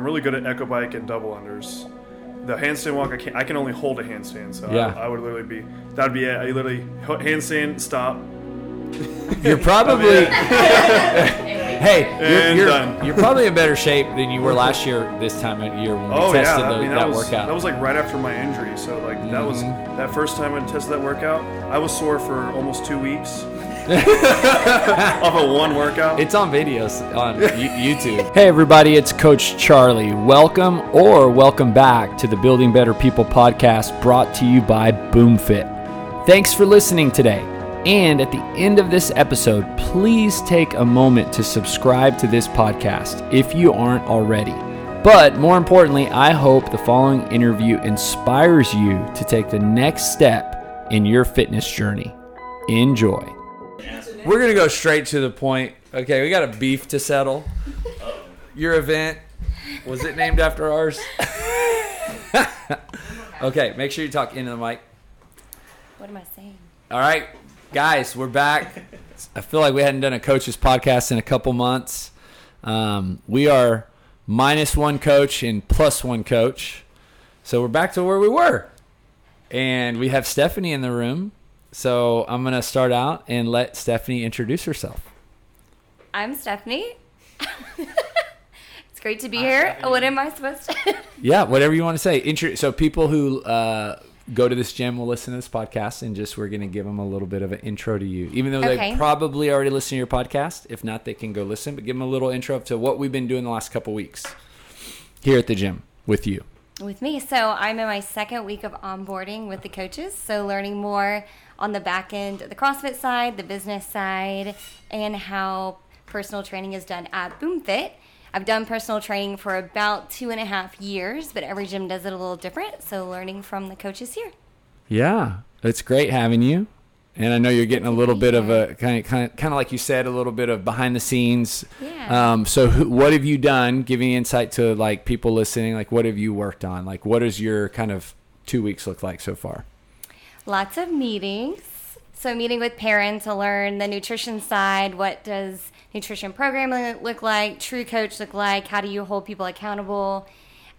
I'm really good at echo bike and double unders. The handstand walk, I can I can only hold a handstand, so Yeah. I, I would literally be that would be it. I literally handstand, stop, You're probably hey, And you're, you're, you're probably in better shape than you were last year. This time of year when we Oh yeah, tested I mean that, that, was workout. that was like right after my injury. So like that was Mhm. that first time I tested that workout. I was sore for almost two weeks off of one workout. It's on videos on YouTube. Hey, everybody, it's Coach Charlie. Welcome or welcome back to the Building Better People podcast brought to you by BoomFit. Thanks for listening today. And at the end of this episode, please take a moment to subscribe to this podcast if you aren't already. But more importantly, I hope the following interview inspires you to take the next step in your fitness journey. Enjoy. We're gonna go straight to the point. Okay, we got a beef to settle. Your event was it named after ours? okay, make sure you talk into the mic. What am I saying? All right, guys, we're back. I feel like we hadn't done a coaches podcast in a couple months. Um, we are minus one coach and plus one coach, so we're back to where we were, and we have Stephanie in the room. So I'm gonna start out and let Stephanie introduce herself. I'm Stephanie. it's great to be here. What am I supposed to? Yeah, whatever you want to say. Intro- so people who uh, go to this gym will listen to this podcast, and just we're going to give them a little bit of an intro to you, even though Okay. they probably already listen to your podcast. If not, they can go listen, but give them a little intro to what we've been doing the last couple weeks here at the gym with you. with me. So I'm in my second week of onboarding with the coaches. So learning more on the back end, the CrossFit side, the business side, and how personal training is done at BoomFit. I've done personal training for about two and a half years, but every gym does it a little different. So learning from the coaches here. Yeah, it's great having you. And I know you're getting a little bit of a kind of, kind of, kind of like you said, a little bit of behind the scenes. Yeah. Um, so who, what have you done? Giving insight to like people listening. Like, what have you worked on? Like, what does your kind of two weeks look like so far? Lots of meetings. So meeting with Perrin to learn the nutrition side. What does nutrition programming look like? TrueCoach look like? How do you hold people accountable?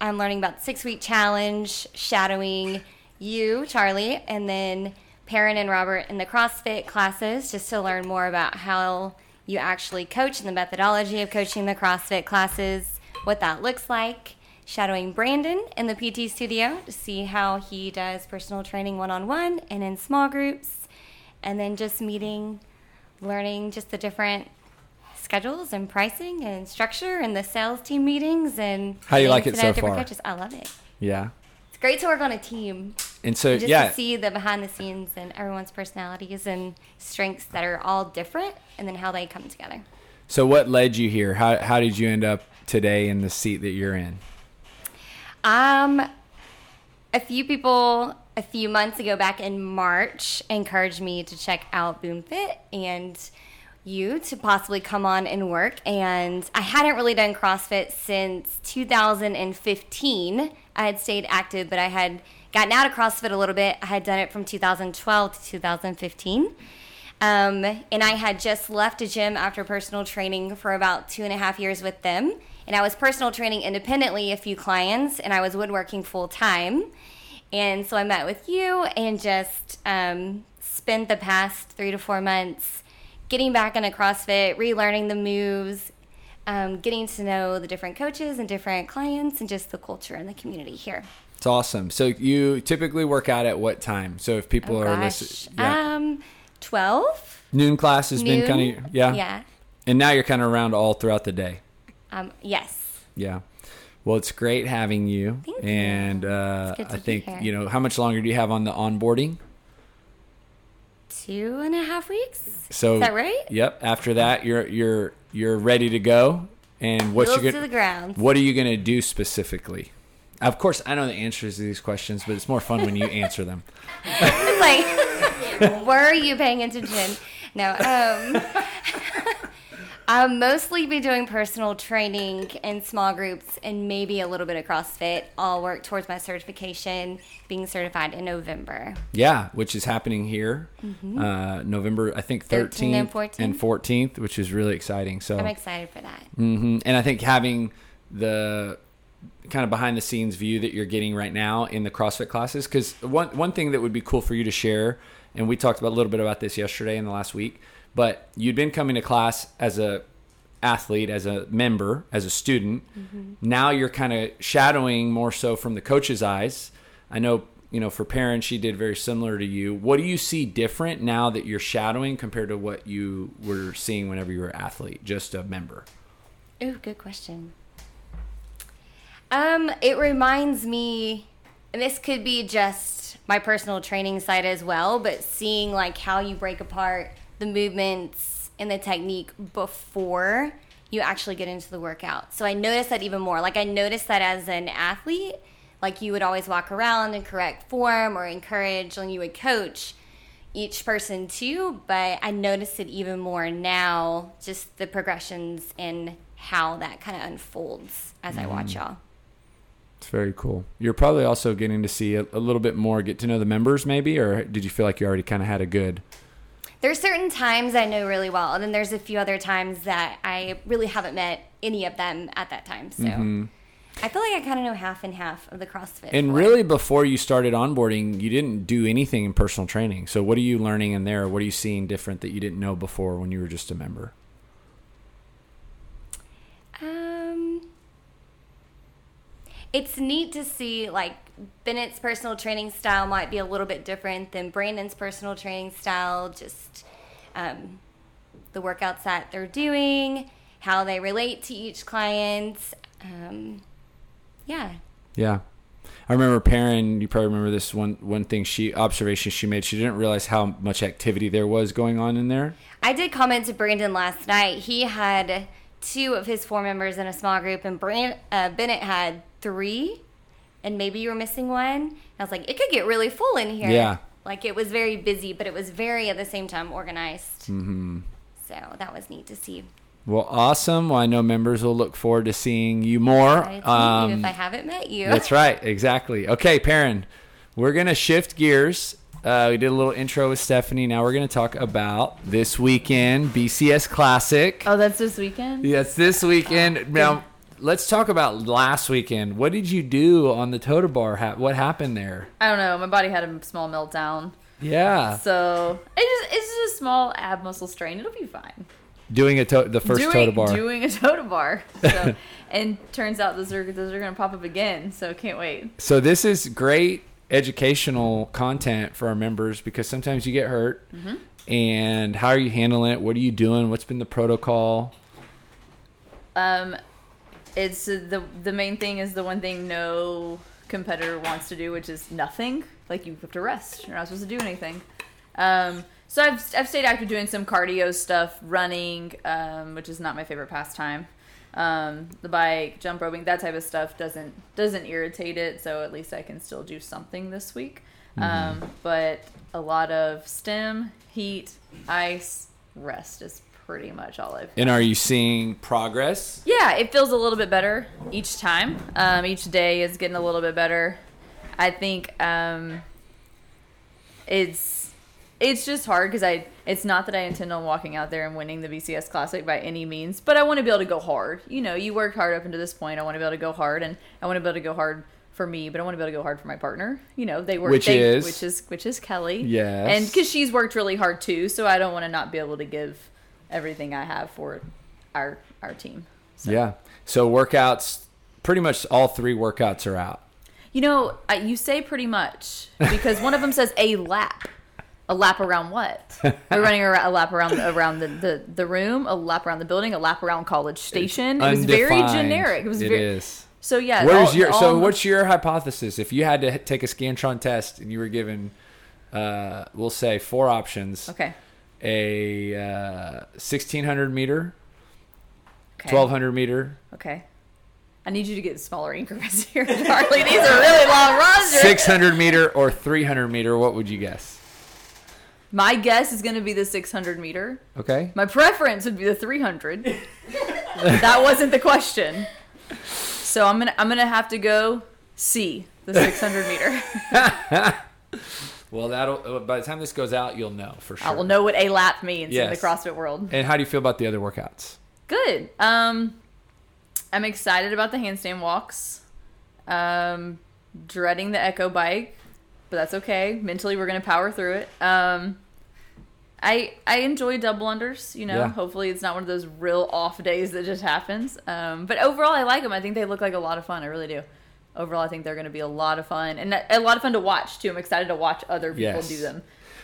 I'm learning about six week challenge, shadowing you, Charlie, and then Perrin and Robert in the CrossFit classes just to learn more about how you actually coach and the methodology of coaching the CrossFit classes, what that looks like shadowing Brandon in the PT studio to see how he does personal training one on one and in small groups, and then just meeting, learning just the different schedules and pricing and structure and the sales team meetings and How do you like it so far? Coaches. I love it. Yeah. It's great to work on a team. And so Just yeah, to see the behind the scenes and everyone's personalities and strengths that are all different, and then how they come together. so what led you here? How how did you end up today in the seat that you're in? Um, a few people a few months ago, back in March, encouraged me to check out BoomFit and you to possibly come on and work. And I hadn't really done CrossFit since 2015. I had stayed active, but I had gotten out of CrossFit a little bit. I had done it from 2012 to 2015. Um, and I had just left a gym after personal training for about two and a half years with them. And I was personal training independently a few clients, and I was woodworking full time. And so I met with you and just um, spent the past three to four months getting back into CrossFit, relearning the moves, um, getting to know the different coaches and different clients, and just the culture and the community here. It's awesome. So you typically work out at what time? So if people Oh, are listening, yeah. Um, 12? noon class has been kind of yeah. Yeah. And now you're kind of around all throughout the day. Um, yes. Yeah. Well, it's great having you. Thank you. and uh, good to I think you know how much longer do you have on the onboarding? Two and a half weeks? So Is that right? Yep. After that, you're you're you're ready to go. And what you to the ground. what are you gonna do specifically? Of course, I know the answers to these questions, but it's more fun when you answer them. It's like, were you paying attention? No. Um, I'll mostly be doing personal training in small groups and maybe a little bit of CrossFit. I'll work towards my certification, being certified in November. Yeah, which is happening here, uh, November I think 13th 13th and 14th. and 14th, which is really exciting. So I'm excited for that. hmm And I think having the kind of behind the scenes view that you're getting right now in the CrossFit classes? Because one one thing that would be cool for you to share, and we talked about a little bit about this yesterday in the last week, but you'd been coming to class as a athlete, as a member, as a student. Now you're kind of shadowing more so from the coach's eyes. I know, you know, for Perrin, she did very similar to you. What do you see different now that you're shadowing compared to what you were seeing whenever you were an athlete, just a member? Ooh, good question. Um, it reminds me, and this could be just my personal training side as well, but seeing like how you break apart the movements and the technique before you actually get into the workout. So I noticed that even more. Like I noticed that as an athlete, like you would always walk around and correct form or encourage, and you would coach each person too. But I noticed it even more now, just the progressions and how that kind of unfolds as I watch mm-hmm. y'all. It's very cool. You're probably also getting to see a, a little bit more, get to know the members maybe, or did you feel like you already kind of had a good? There's certain times I know really well, and then there's a few other times that I really haven't met any of them at that time. So mm-hmm. I feel like I kind of know half and half of the CrossFit. And really, before you started onboarding, you didn't do anything in personal training. So, what are you learning in there? What are you seeing different that you didn't know before when you were just a member? Um, it's neat to see like Bennett's personal training style might be a little bit different than Brandon's personal training style. Just um, the workouts that they're doing, how they relate to each client. Um, yeah, Yeah. I remember Perrin, you probably remember this one one thing she observation she made. She didn't realize how much activity there was going on in there. I did comment to Brandon last night. He had two of his four members in a small group, and Brand, uh, Bennett had three, and maybe you were missing one. I was like, it could get really full in here. Yeah. Like it was very busy, but it was very at the same time organized. Mm-hmm. So that was neat to see. Well, awesome. Well, I know members will look forward to seeing you more. Excited to you if I haven't met you. Um, That's right. Exactly. Okay, Perrin, we're going to shift gears. Uh, we did a little intro with Stephanie. Now we're going to talk about this weekend, BCS Classic. Oh, that's this weekend? Yes, this weekend. Now, let's talk about last weekend. What did you do on the Tota Bar? What happened there? I don't know. My body had a small meltdown. Yeah. So it just, it's just a small ab muscle strain. It'll be fine. Doing a to- the first doing, Tota Bar. Doing a Tota bar. So, and turns out those are, those are going to pop up again. So can't wait. So this is great educational content for our members because sometimes you get hurt. Mm-hmm. And how are you handling it? What are you doing? What's been the protocol? Um, it's uh, the the main thing is the one thing no competitor wants to do, which is nothing. Like you have to rest. You're not supposed to do anything. Um, so I've I've stayed active doing some cardio stuff, running, um, which is not my favorite pastime. Um, the bike, jump roping, that type of stuff doesn't doesn't irritate it. So at least I can still do something this week. Um, but a lot of stem, heat, ice, rest is pretty much all I've And are you seeing progress? yeah, it feels a little bit better each time. Um, each day is getting a little bit better. I think um, it's it's just hard because I it's not that I intend on walking out there and winning the BCS Classic by any means, but I want to be able to go hard. You know, you worked hard up until this point. I want to be able to go hard, and I want to be able to go hard for me, but I want to be able to go hard for my partner. You know, they work Which they, is? which is which is Kelly. Yes. and because she's worked really hard too, so I don't want to not be able to give everything I have for our our team. Yeah. So workouts, pretty much all three workouts are out. You know, you say pretty much because one of them says a lap. A lap around what? We're running a, a lap around around the, the, the room, a lap around the building, a lap around College Station. It was very generic. It was It very is. so yeah. Where's all- your so what's your hypothesis? If you had to take a Scantron test and you were given, uh, we'll say four options: okay? A uh, sixteen hundred meter, Okay. twelve hundred meter, Okay. I need you to get smaller increments here, Charlie. These are really long runs. six hundred meter, or three hundred meter. What would you guess? My guess is going to be the 600 meter. Okay. My preference would be the 300. that wasn't the question. So I'm gonna I'm gonna have to go C, the 600 meter. Well, that'll uh, by the time this goes out, you'll know for sure. I will know what a lap means in the CrossFit world. And how do you feel about the other workouts? Good. Um, I'm excited about the handstand walks. Um, dreading the Echo bike, but that's okay. Mentally, we're gonna power through it. Um, I I enjoy double unders. You know, Yeah. hopefully it's not one of those real off days that just happens. Um, but overall, I like them. I think they look like a lot of fun. I really do. Overall, I think they're going to be a lot of fun and a lot of fun to watch too. I'm excited to watch other people Yes. do them.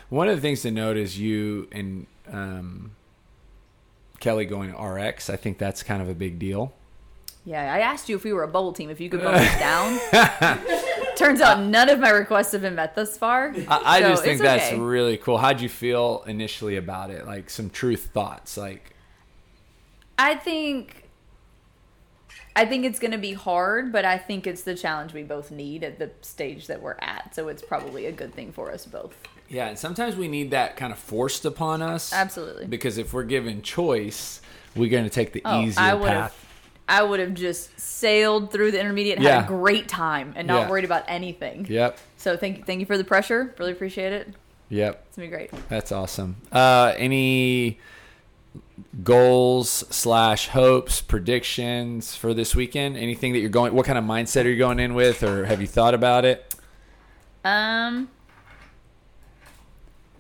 One of the things to note is you and um, Kelly going RX. I think that's kind of a big deal. Yeah, I asked you if we were a bubble team, if you could bubble us down. Turns out none of my requests have been met thus far. I, I So just think that's okay. really cool. How'd you feel initially about it? Like some truth thoughts, like I think I think it's going to be hard, but I think it's the challenge we both need at the stage that we're at. So it's probably a good thing for us both. yeah. And sometimes we need that kind of forced upon us. Absolutely. Because if we're given choice, we're going to take the Oh, easier I would path. have I would have just sailed through the intermediate and Yeah. had a great time and not Yeah. worried about anything. Yep. So thank you thank you for the pressure. Really appreciate it. Yep. It's going to be great. That's awesome. Uh, any goals slash hopes, predictions for this weekend? Anything that you're going? What kind of mindset are you going in with, or have you thought about it? Um,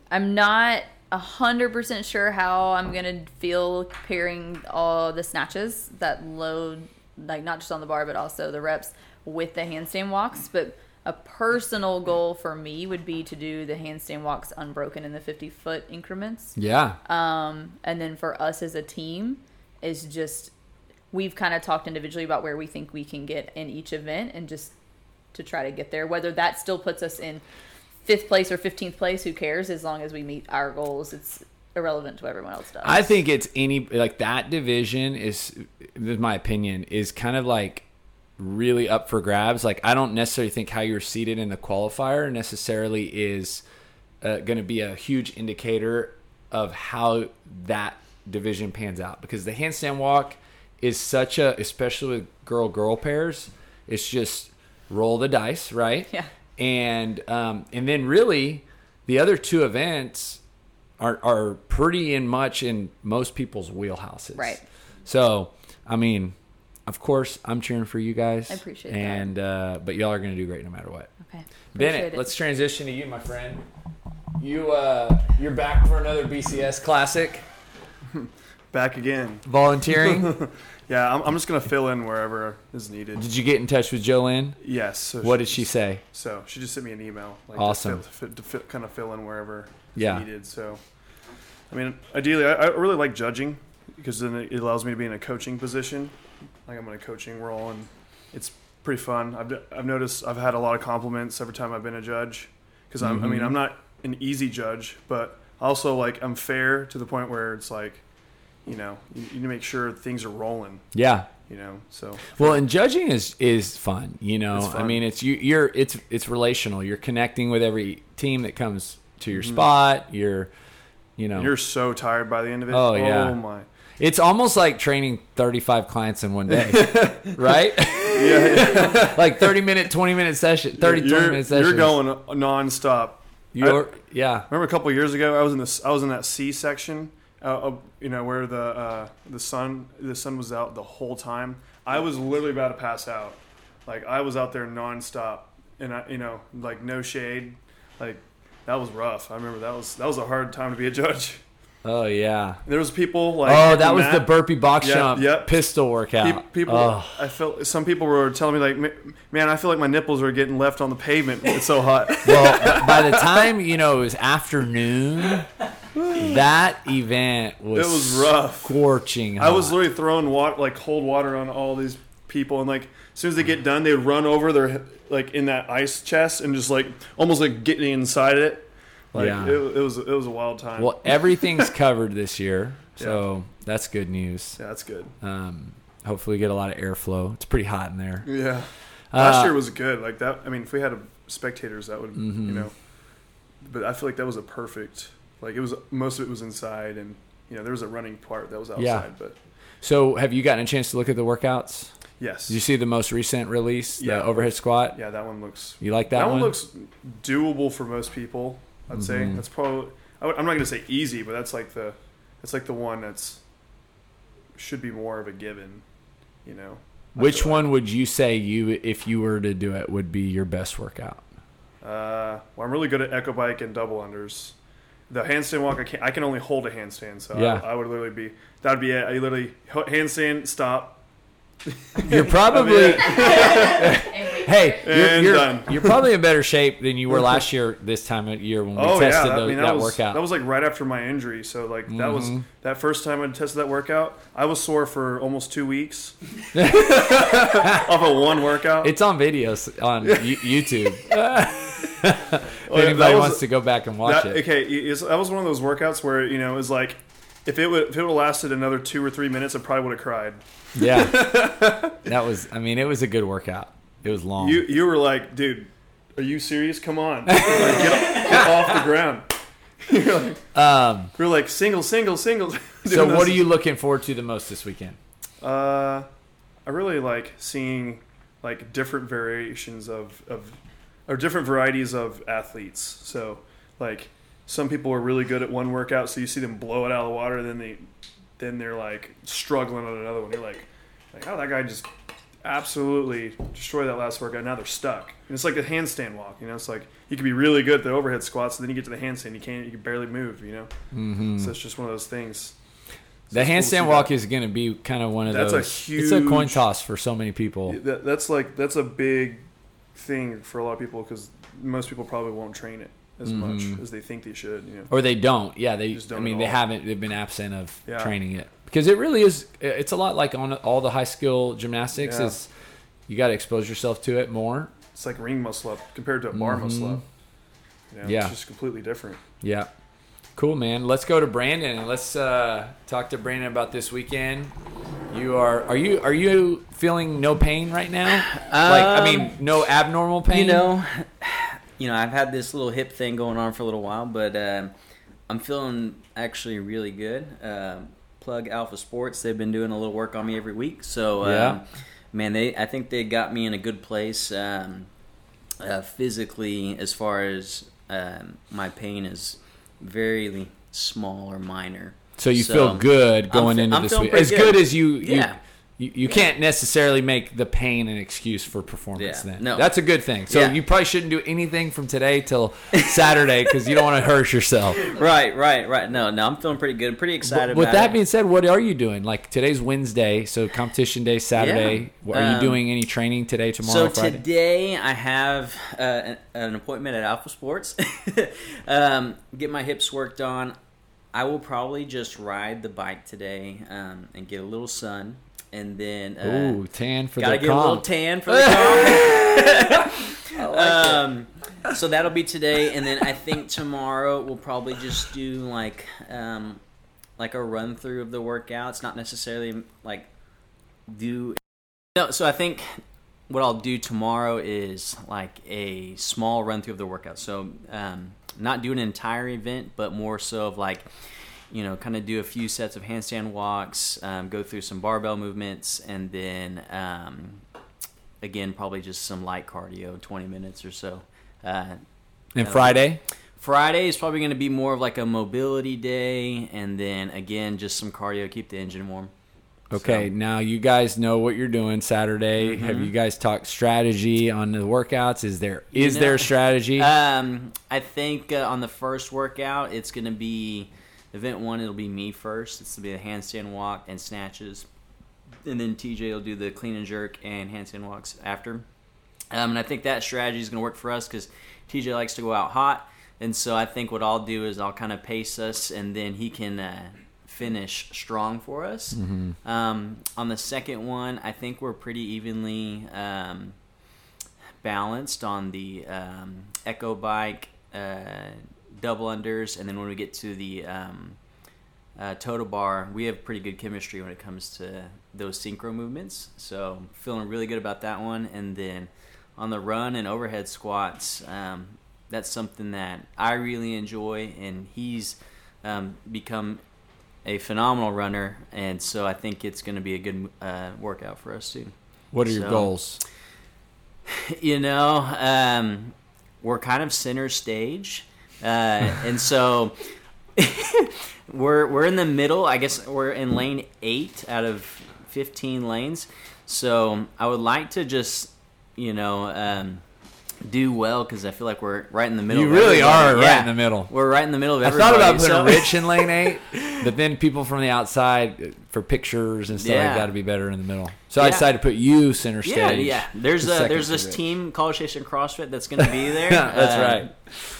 I'm not a hundred percent sure how I'm gonna feel pairing all the snatches that load, like not just on the bar but also the reps with the handstand walks. But a personal goal for me would be to do the handstand walks unbroken in the 50 foot increments. Yeah. Um, and then for us as a team is just we've kind of talked individually about where we think we can get in each event and just to try to get there. Whether that still puts us in fifth place or fifteenth place, who cares? As long as we meet our goals, it's irrelevant to everyone else does. I think it's any like that division is, is my opinion, is kind of like really up for grabs. Like I don't necessarily think how you're seated in the qualifier necessarily is uh, going to be a huge indicator of how that division pans out because the handstand walk is such a, especially with girl girl pairs, it's just roll the dice, right? Yeah. And um, and then really the other two events are are pretty in much in most people's wheelhouses. Right. So, I mean, of course, I'm cheering for you guys. I appreciate that. and, uh, but y'all are going to do great no matter what. okay. Bennett, it. let's transition to you, my friend. You uh, you're back for another BCS Classic. Back again. Volunteering. Yeah, I'm, I'm just gonna fill in wherever is needed. did you get in touch with Jolene? Yes. So What did she say? So she just sent me an email. Like Awesome. To, fill, to, fill, kind of fill in wherever Yeah. needed. So, I mean, ideally, I, I really like judging because then it allows me to be in a coaching position. Like I'm in a coaching role, and it's pretty fun. I've, I've noticed I've had a lot of compliments every time I've been a judge because I'm I mean. I'm not an easy judge, but also like I'm fair to the point where it's like, you know, you, you need to make sure things are rolling. Yeah. You know, so Well, and judging is is fun. You know, It's I mean, it's you. You're it's it's relational. You're connecting with every team that comes to Mm-hmm. your spot. You're, you know, you're so tired by the end of it. Oh, yeah. Oh my. It's almost like training 35 clients in one day, right? Yeah. like 30 minute, 20 minute session, 30, 20 you're, minute sessions. You're going nonstop. You're, yeah. Remember a couple years ago, I was in this. I was in that C section. Uh, you know where the uh, the sun the sun was out the whole time. I was literally about to pass out. Like I was out there nonstop, and I you know like no shade. Like that was rough. I remember that was that was a hard time to be a judge. Oh yeah. There was people like Oh, that was Matt- the burpee box Yeah, jump yep. pistol Pe- workout. People, Oh. I felt some people were telling me like, man, I feel like my nipples are getting left on the pavement. It's so hot. Well, by the time you know it was afternoon, that event was It was rough. scorching. I was literally throwing water, like cold water, on all these people, and like as soon as they get done, they would run over their like in that ice chest and just like almost like getting inside it. Like Yeah. it, it was it was a wild time. Well, everything's covered this year, so that's good news. yeah, that's good. Um, hopefully, we get a lot of airflow. It's pretty hot in there. Yeah, last Uh, year was good. Like that. I mean, if we had a, spectators, that would Mhm. you know. But I feel like that was a perfect. Like it was most of it was inside, and you know there was a running part that was outside. Yeah. But So, have you gotten a chance to look at the workouts? yes, Did you see the most recent release, Yeah. the overhead squat? yeah, that one looks You like that, that, one? one? looks doable for most people. I'd say Mhm. that's probably. I I'm not going to say easy, but that's like the, that's like the one that's should be more of a given, you know. Which one would you say you, if you were to do it, would be your best workout? Uh, well, I'm really good at echo bike and double unders. The handstand walk, I can I can only hold a handstand, so Yeah. I, I would literally be that would be it. I literally handstand, stop, You're probably hey, you're, you're, you're probably in better shape than you were last year this time of year when we Oh tested that, the, I mean that, that, was workout. that was like right after my injury. So like that was Mhm. that first time I tested that workout. I was sore for almost two weeks off of one workout. it's on videos on YouTube. if anybody was- wants to go back and watch that, it. Okay, it's, that was one of those workouts where you know it was like if it would if it would have lasted another two or three minutes, I probably would have cried. Yeah, that was. I mean, it was a good workout. It was long. You you were like, dude, are you serious? Come on, like, get, get off the ground. You're like, um, we're like single, single, single. so, what those- are you looking forward to the most this weekend? Uh, I really like seeing like different variations of of or different varieties of athletes. So like some people are really good at one workout, so you see them blow it out of the water, then they then they're like struggling on another one. You're like, like how that guy just absolutely destroyed that last workout. Now they're stuck. And it's like a handstand walk. You know, it's like you could be really good at the overhead squats, and then you get to the handstand, you can't, you can barely move. You know, Mm-hmm. so it's just one of those things. The it's cool handstand walk that. is going to be kind of one of That's a those. it's a coin toss for so many people. That, that's like that's a big thing for a lot of people because most people probably won't train it as Mhm. much as they think they should. You know, or they don't. Yeah, they. Just I don't mean, they all. haven't. They've been absent of Yeah. training it because it really is. It's a lot like on all the high skill gymnastics. Yeah. Is you got to expose yourself to it more. it's like ring muscle up compared to a bar Mhm. muscle up. You know, Yeah. it's just completely different. Yeah. Cool, man. Let's go to Brandon and let's uh, talk to Brandon about this weekend. You are are you are you feeling no pain right now? like I mean, no abnormal pain. You know, you know, I've had this little hip thing going on for a little while, but um, I'm feeling actually really good. Um, plug Alpha Sports; they've been doing a little work on me every week. So, um, Yeah. man, they I think they got me in a good place um, uh, physically, as far as um, my pain is very small or minor. So you So, feel good going into I'm this week, as good. good as you. you Yeah. You, you you can't necessarily make the pain an excuse for performance. Yeah, then no. that's a good thing. So Yeah. you probably shouldn't do anything from today till Saturday because you don't want to hurt yourself. Right, right, right. No, no, I'm feeling pretty good. I'm pretty excited. With about that it. being said, what are you doing? Like today's Wednesday, so competition day Saturday. Are you Um, doing any training today, tomorrow, So Friday? today I have uh, an, an appointment at Alpha Sports. um, get my hips worked on. I will probably just ride the bike today um, and get a little sun, and then uh, Ooh, tan for the car. gotta the get a little tan for the comp. um, so that'll be today, and then I think tomorrow we'll probably just do like um, like a run through of the workouts, not necessarily like do. No, so I think what I'll do tomorrow is like a small run through of the workout. So um, not do an entire event, but more so of like you know, kind of do a few sets of handstand walks, um, go through some barbell movements, and then um, again probably just some light cardio, twenty minutes or so. Uh, and Friday. Friday is probably going to be more of like a mobility day, and then again just some cardio, keep the engine warm. Okay, So- now you guys know what you're doing Saturday. Mm-hmm. Have you guys talked strategy on the workouts? Is there You know- there strategy? Um, I think uh, on the first workout, it's going to be event one. It'll be me first. It's to be the handstand walk and snatches, and then TJ will do the clean and jerk and handstand walks after. Um, and I think that strategy is going to work for us because TJ likes to go out hot, and so I think what I'll do is I'll kind of pace us, and then he can uh, finish strong for us. Um, on the second one, I think we're pretty evenly. Um, balanced on the um, Echo Bike uh, double unders, and then when we get to the um, uh, toes-to-bar, we have pretty good chemistry when it comes to those synchro movements. So feeling really good about that one. And then on the run and overhead squats, um, that's something that I really enjoy, and he's um, become a phenomenal runner, and so I think it's going to be a good uh, workout for us too. what are your goals? You know, um, we're kind of center stage, uh, and so we're we're in the middle. I guess we're in lane eight out of fifteen lanes. So I would like to just, you know, um, do well because I feel like we're right in the middle. You really everybody. are right Yeah. in the middle. We're right in the middle of I thought about putting Rich in lane eight, but then people from the outside uh, for pictures and stuff like that to be better in the middle. So I decided to put you center stage. Yeah, yeah. There's a, there's this team College Station CrossFit that's going to be there. That's Um, right.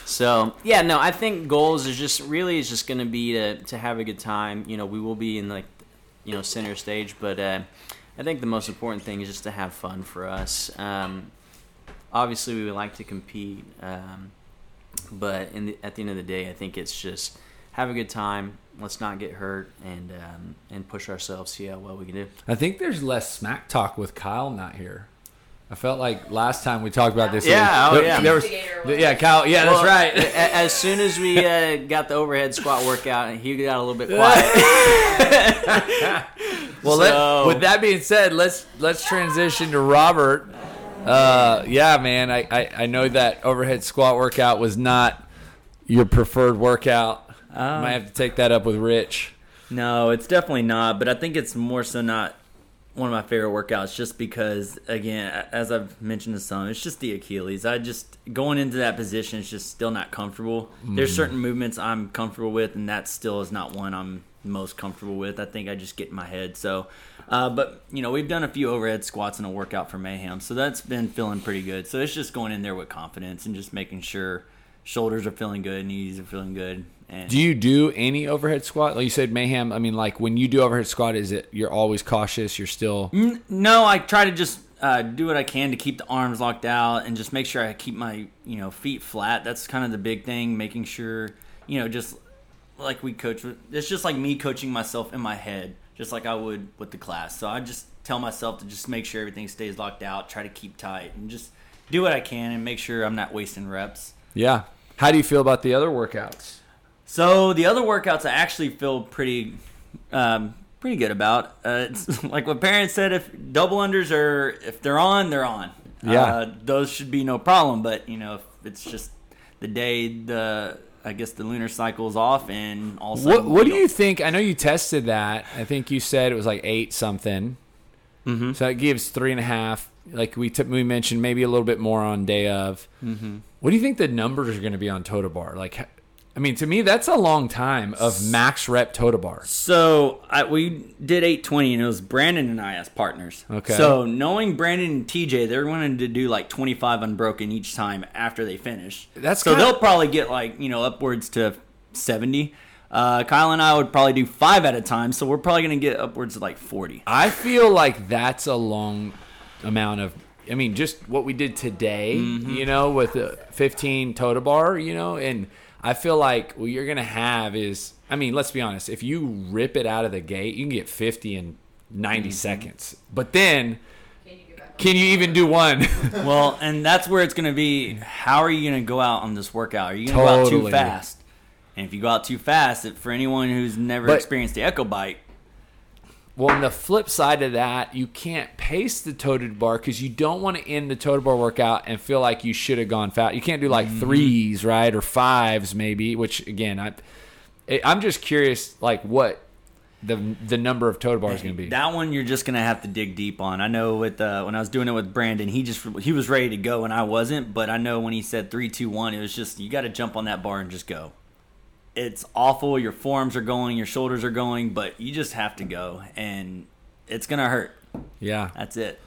So yeah, no, I think goals is just really is just going to be to to have a good time. You know, we will be in like, you know, center stage, but uh, I think the most important thing is just to have fun for us. Um, obviously, we would like to compete, um, but in the, at the end of the day, I think it's just have a good time. Let's not get hurt and um, and push ourselves. See how well we can do. I think there's less smack talk with Kyle not here. I felt like last time we talked about this. Yeah, oh, there, yeah. there was, Instigator was- yeah, Kyle. Yeah, Well, that's right. a- a- As soon as we uh, got the overhead squat workout, he got a little bit quiet. Well, let, with that being said, let's let's transition to Robert. Uh, yeah, man, I, I, I know that overhead squat workout was not your preferred workout. Um, Might have to take that up with Rich. No, it's definitely not. But I think it's more so not one of my favorite workouts, just because, again, as I've mentioned to some, it's just the Achilles. I just going into that position is just still not comfortable. There's certain movements I'm comfortable with, and that still is not one I'm most comfortable with. I think I just get in my head. So, uh, but you know, we've done a few overhead squats in a workout for Mayhem, so that's been feeling pretty good. So it's just going in there with confidence and just making sure shoulders are feeling good, knees are feeling good. And Do you do any overhead squat? Like you said, mayhem. I mean, like when you do overhead squat, is it you're always cautious? You're still N- No, I try to just uh, do what I can to keep the arms locked out and just make sure I keep my you know feet flat. That's kind of the big thing. Making sure you know just like we coach. It's just like me coaching myself in my head, just like I would with the class. So I just tell myself to just make sure everything stays locked out. Try to keep tight and just do what I can and make sure I'm not wasting reps. yeah. How do you feel about the other workouts? So the other workouts I actually feel pretty, um, pretty good about. Uh, it's like what parents said: if double unders are if they're on, they're on. Yeah. uh, those should be no problem. But you know, if it's just the day the I guess the lunar cycle is off, and all What What do you think? I know you tested that. I think you said it was like eight something. Mhm. So it gives three and a half. Like we took, we mentioned maybe a little bit more on day of. Mm-hmm. What do you think the numbers are going to be on toes-to-bar? Like, I mean, to me, that's a long time of max rep toes-to-bar. So I, we did 820, and it was Brandon and I as partners. Okay. So knowing Brandon and TJ, they're wanting to do like 25 unbroken each time after they finish. That's so kinda- they'll probably get like you know upwards to 70. Uh, Kyle and I would probably do five at a time, so we're probably gonna get upwards of like 40. I feel like that's a long amount of. I mean, just what we did today, Mm-hmm. you know, with the 15 toes-to-bar, you know, and I feel like what you're gonna have is. I mean, let's be honest. If you rip it out of the gate, you can get 50 in 90 Mm-hmm. seconds. But then, can you even do one? well, and that's where it's gonna be. How are you gonna go out on this workout? Are you gonna go out too fast? And if you go out too fast, it, for anyone who's never But- experienced the Echo Bike, Well, on the flip side of that, you can't pace the toes-to-bar because you don't want to end the toes-to-bar workout and feel like you should have gone fat. You can't do like threes, right, or fives maybe. Which again, I, I- I'm just curious, like what the the number of toes-to-bars is going to be. That one you're just gonna have to dig deep on. I know with uh, when I was doing it with Brandon, he just he was ready to go and I wasn't. But I know when he said three, two, one, it was just you got to jump on that bar and just go. It's awful. Your forearms are going, your shoulders are going, but you just have to go, and it's gonna hurt. yeah. That's it.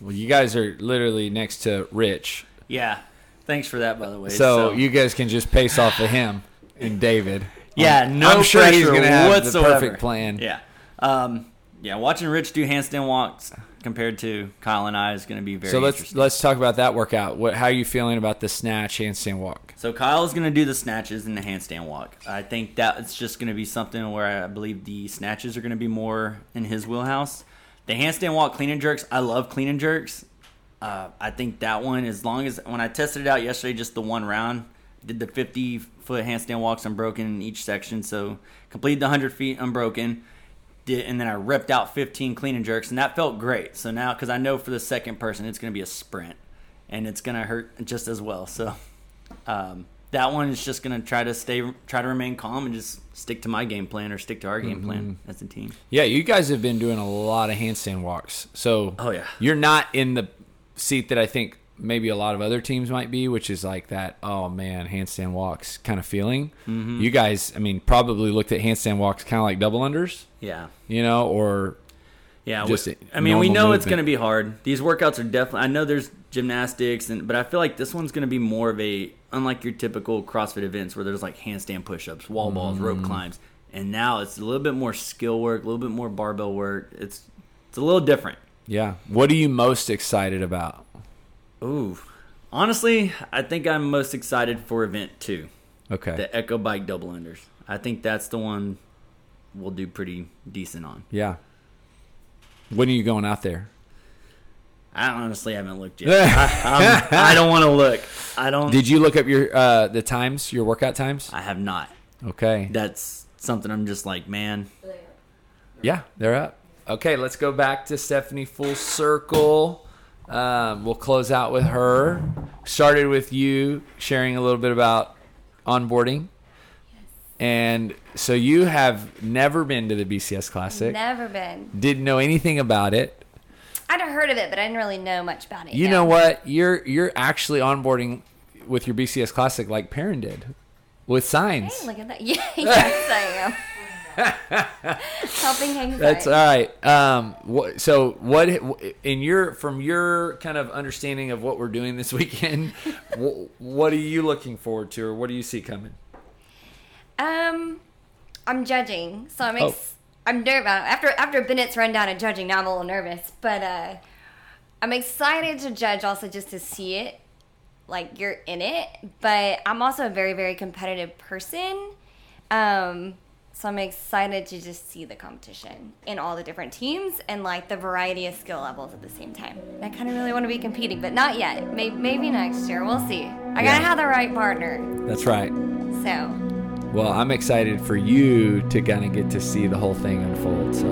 Well, you guys are literally next to Rich, Yeah. Thanks for that, by the way. so, you guys can just pace off of him and David. Yeah, I'm- no I'm sure he's pressure gonna have whatsoever. the perfect plan. Yeah. Um, yeah, watching Rich do handstand walks compared to Kyle and I is going to be very So let's let's talk about that workout. What how are you feeling about the snatch handstand walk? So Kyle is gonna do the snatches and the handstand walk. I think that it's just gonna be something where I believe the snatches are gonna be more in his wheelhouse. The handstand walk, clean and jerks. I love clean and jerks. Uh, I think that one, as long as when I tested it out yesterday, just the one round, did the 50 foot handstand walks unbroken in each section. So completed the 100 feet unbroken. Did, and then I ripped out 15 clean and jerks, and that felt great. So now, because I know for the second person, it's going to be a sprint, and it's going to hurt just as well. So um, that one is just gonna try to stay, try to remain calm and just stick to my game plan or stick to our game plan as a team. Yeah, you guys have been doing a lot of handstand walks. So Oh, yeah. you're not in the seat that I think maybe a lot of other teams might be, which is like that. Oh man, handstand walks kind of feeling. Mm-hmm. You guys, I mean, probably looked at handstand walks kind of like double unders, Yeah. you know, or Yeah, Just we- I mean, we know it's going to be hard. These workouts are definitely. I know there's gymnastics, and but I feel like this one's going to be more of a unlike your typical CrossFit events where there's like handstand push-ups, wall balls, rope Mm. climbs, and now it's a little bit more skill work, a little bit more barbell work. It's it's a little different. yeah. What are you most excited about? Ooh, honestly, I think I'm most excited for event two, Okay. the Echo Bike double unders. I think that's the one we'll do pretty decent on. yeah. When are you going out there? I honestly haven't looked yet. I, I don't want to look. I don't. Did you look up your uh, the times, your workout times? I have not. Okay. That's something I'm just like, man. Yeah, they're up. Okay, let's go back to Stephanie full circle. Um, we'll close out with her. Started with you sharing a little bit about onboarding. And so you have never been to the BCS Classic. Never been. Didn't know anything about it. I'd heard of it, but I didn't really know much about it. You no. know what? You're you're actually onboarding with your BCS Classic like Perrin did, with signs. Hey, look at that. Yeah, yes, I am. Helping hang That's all right. Um, what, so what in your from your kind of understanding of what we're doing this weekend? wh- what are you looking forward to, or what do you see coming? Um, I'm judging, so I'm Oh. I'm nervous after after Bennett's rundown of judging. Now I'm a little nervous, but uh, I'm excited to judge also just to see it, like you're in it. But I'm also a very very competitive person, um, so I'm excited to just see the competition in all the different teams and like the variety of skill levels at the same time. I kind of really want to be competing, but not yet. Maybe, maybe next year. We'll see. I gotta have the right partner, That's right. so. Well, I'm excited for you to kind of get to see the whole thing unfold. So,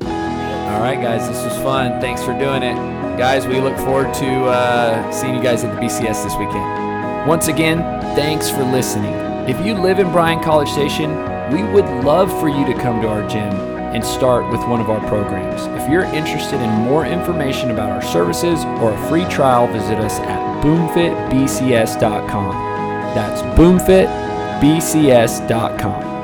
all right, guys, this was fun. Thanks for doing it, guys. We look forward to uh, seeing you guys at the BCS this weekend. Once again, thanks for listening. If you live in Bryan College Station, we would love for you to come to our gym and start with one of our programs. If you're interested in more information about our services or a free trial, visit us at boomfitbcs.com. That's boomfitbcs.com.